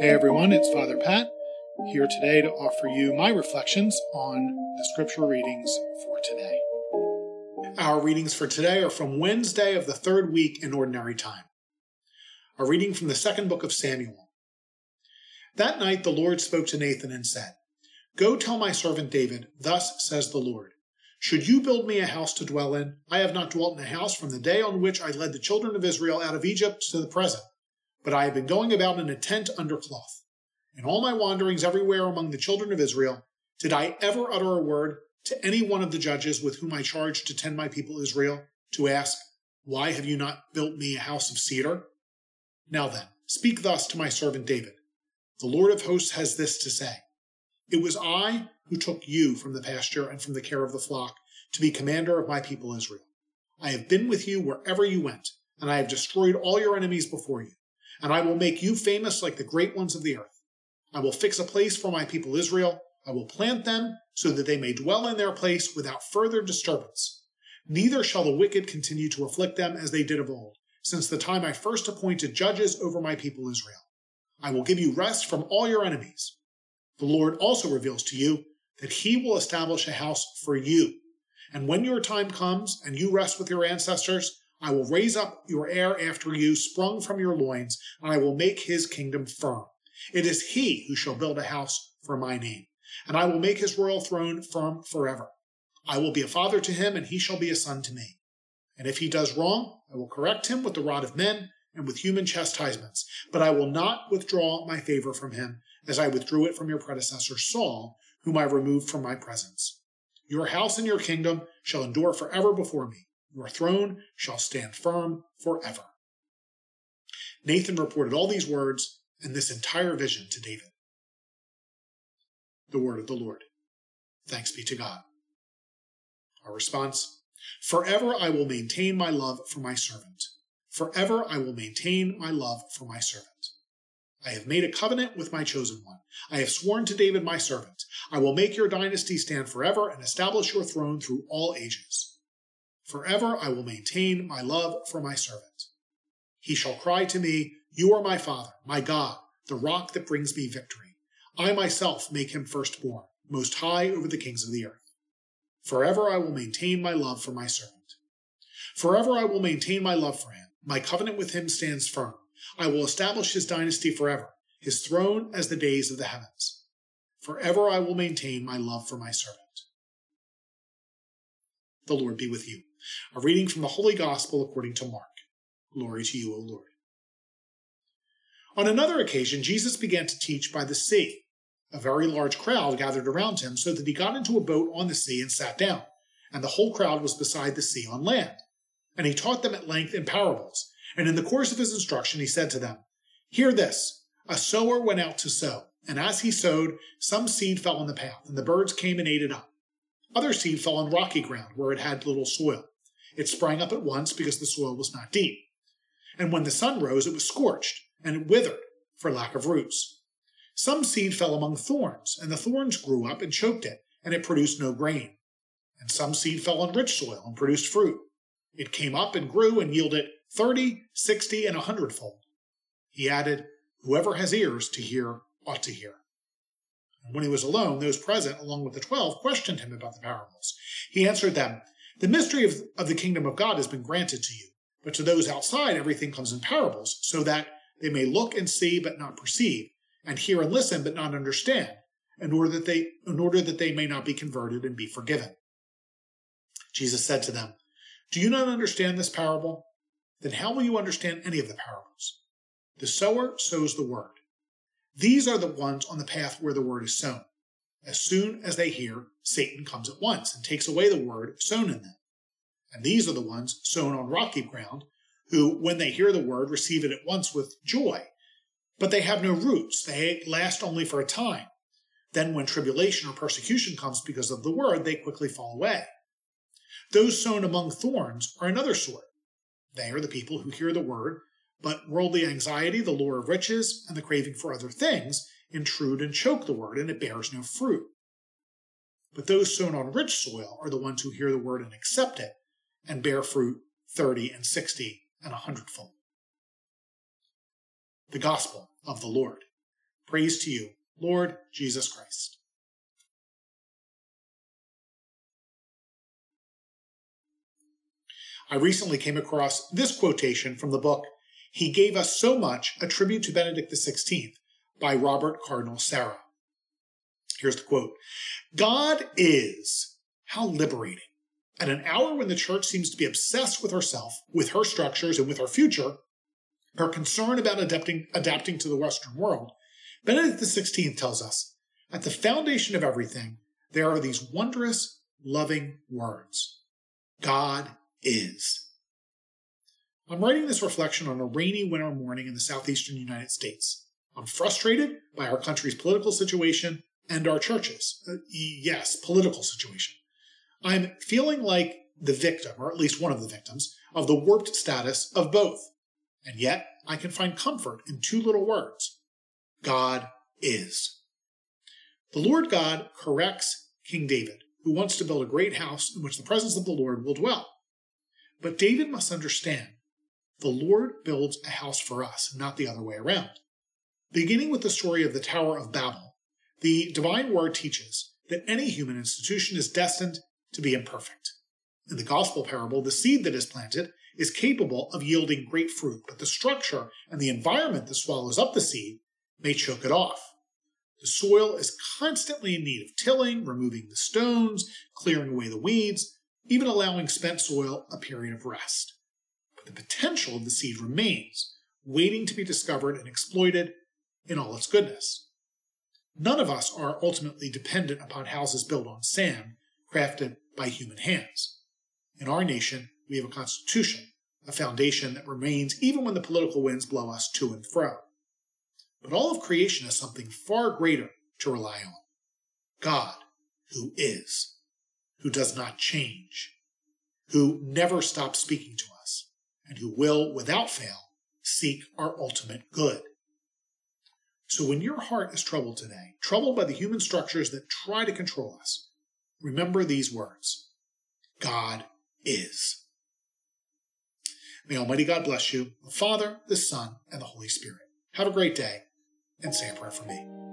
Hey everyone, it's Father Pat here today to offer you my reflections on the scripture readings for today. Our readings for today are from Wednesday of the third week in Ordinary Time. A reading from the second book of Samuel. That night the Lord spoke to Nathan and said, Go tell my servant David, Thus says the Lord, Should you build me a house to dwell in? I have not dwelt in a house from the day on which I led the children of Israel out of Egypt to the present but I have been going about in a tent under cloth. In all my wanderings everywhere among the children of Israel, did I ever utter a word to any one of the judges with whom I charged to tend my people Israel, to ask, Why have you not built me a house of cedar? Now then, speak thus to my servant David. The Lord of hosts has this to say It was I who took you from the pasture and from the care of the flock to be commander of my people Israel. I have been with you wherever you went, and I have destroyed all your enemies before you and I will make you famous like the great ones of the earth. I will fix a place for my people Israel. I will plant them so that they may dwell in their place without further disturbance. Neither shall the wicked continue to afflict them as they did of old, since the time I first appointed judges over my people Israel. I will give you rest from all your enemies. The Lord also reveals to you that he will establish a house for you. And when your time comes and you rest with your ancestors, I will raise up your heir after you, sprung from your loins, and I will make his kingdom firm. It is he who shall build a house for my name, and I will make his royal throne firm forever. I will be a father to him, and he shall be a son to me. And if he does wrong, I will correct him with the rod of men and with human chastisements, but I will not withdraw my favor from him, as I withdrew it from your predecessor Saul, whom I removed from my presence. Your house and your kingdom shall endure forever before me. Your throne shall stand firm forever. Nathan reported all these words and this entire vision to David. The word of the Lord. Thanks be to God. Our response Forever I will maintain my love for my servant. Forever I will maintain my love for my servant. I have made a covenant with my chosen one. I have sworn to David my servant. I will make your dynasty stand forever and establish your throne through all ages. Forever I will maintain my love for my servant. He shall cry to me, You are my Father, my God, the rock that brings me victory. I myself make him firstborn, most high over the kings of the earth. Forever I will maintain my love for my servant. Forever I will maintain my love for him. My covenant with him stands firm. I will establish his dynasty forever, his throne as the days of the heavens. Forever I will maintain my love for my servant. The Lord be with you. A reading from the Holy Gospel according to Mark. Glory to you, O Lord. On another occasion, Jesus began to teach by the sea. A very large crowd gathered around him, so that he got into a boat on the sea and sat down, and the whole crowd was beside the sea on land. And he taught them at length in parables. And in the course of his instruction, he said to them, Hear this A sower went out to sow, and as he sowed, some seed fell on the path, and the birds came and ate it up. Other seed fell on rocky ground, where it had little soil. It sprang up at once because the soil was not deep. And when the sun rose, it was scorched, and it withered for lack of roots. Some seed fell among thorns, and the thorns grew up and choked it, and it produced no grain. And some seed fell on rich soil and produced fruit. It came up and grew and yielded thirty, sixty, and a hundredfold. He added, Whoever has ears to hear ought to hear. And when he was alone, those present, along with the twelve, questioned him about the parables. He answered them, the mystery of, of the kingdom of God has been granted to you, but to those outside, everything comes in parables, so that they may look and see but not perceive, and hear and listen but not understand, in order that they, in order that they may not be converted and be forgiven. Jesus said to them, Do you not understand this parable? Then how will you understand any of the parables? The sower sows the word. These are the ones on the path where the word is sown. As soon as they hear, Satan comes at once and takes away the word sown in them. And these are the ones sown on rocky ground, who, when they hear the word, receive it at once with joy. But they have no roots, they last only for a time. Then, when tribulation or persecution comes because of the word, they quickly fall away. Those sown among thorns are another sort. They are the people who hear the word, but worldly anxiety, the lure of riches, and the craving for other things intrude and choke the word, and it bears no fruit. But those sown on rich soil are the ones who hear the word and accept it, and bear fruit thirty and sixty and a hundredfold. The Gospel of the Lord. Praise to you, Lord Jesus Christ. I recently came across this quotation from the book He Gave Us So Much, a tribute to Benedict XVI by Robert Cardinal Sarah. Here's the quote God is, how liberating. At an hour when the church seems to be obsessed with herself, with her structures, and with her future, her concern about adapting, adapting to the Western world, Benedict XVI tells us at the foundation of everything, there are these wondrous, loving words God is. I'm writing this reflection on a rainy winter morning in the southeastern United States. I'm frustrated by our country's political situation and our churches. Uh, yes, political situation. I'm feeling like the victim, or at least one of the victims, of the warped status of both. And yet, I can find comfort in two little words God is. The Lord God corrects King David, who wants to build a great house in which the presence of the Lord will dwell. But David must understand the Lord builds a house for us, not the other way around. Beginning with the story of the Tower of Babel, the divine word teaches that any human institution is destined to be imperfect. In the gospel parable, the seed that is planted is capable of yielding great fruit, but the structure and the environment that swallows up the seed may choke it off. The soil is constantly in need of tilling, removing the stones, clearing away the weeds, even allowing spent soil a period of rest. But the potential of the seed remains, waiting to be discovered and exploited in all its goodness. None of us are ultimately dependent upon houses built on sand, crafted by human hands. In our nation, we have a constitution, a foundation that remains even when the political winds blow us to and fro. But all of creation is something far greater to rely on God, who is, who does not change, who never stops speaking to us, and who will, without fail, seek our ultimate good. So when your heart is troubled today, troubled by the human structures that try to control us, remember these words God is. May Almighty God bless you, the Father, the Son, and the Holy Spirit. Have a great day, and say a prayer for me.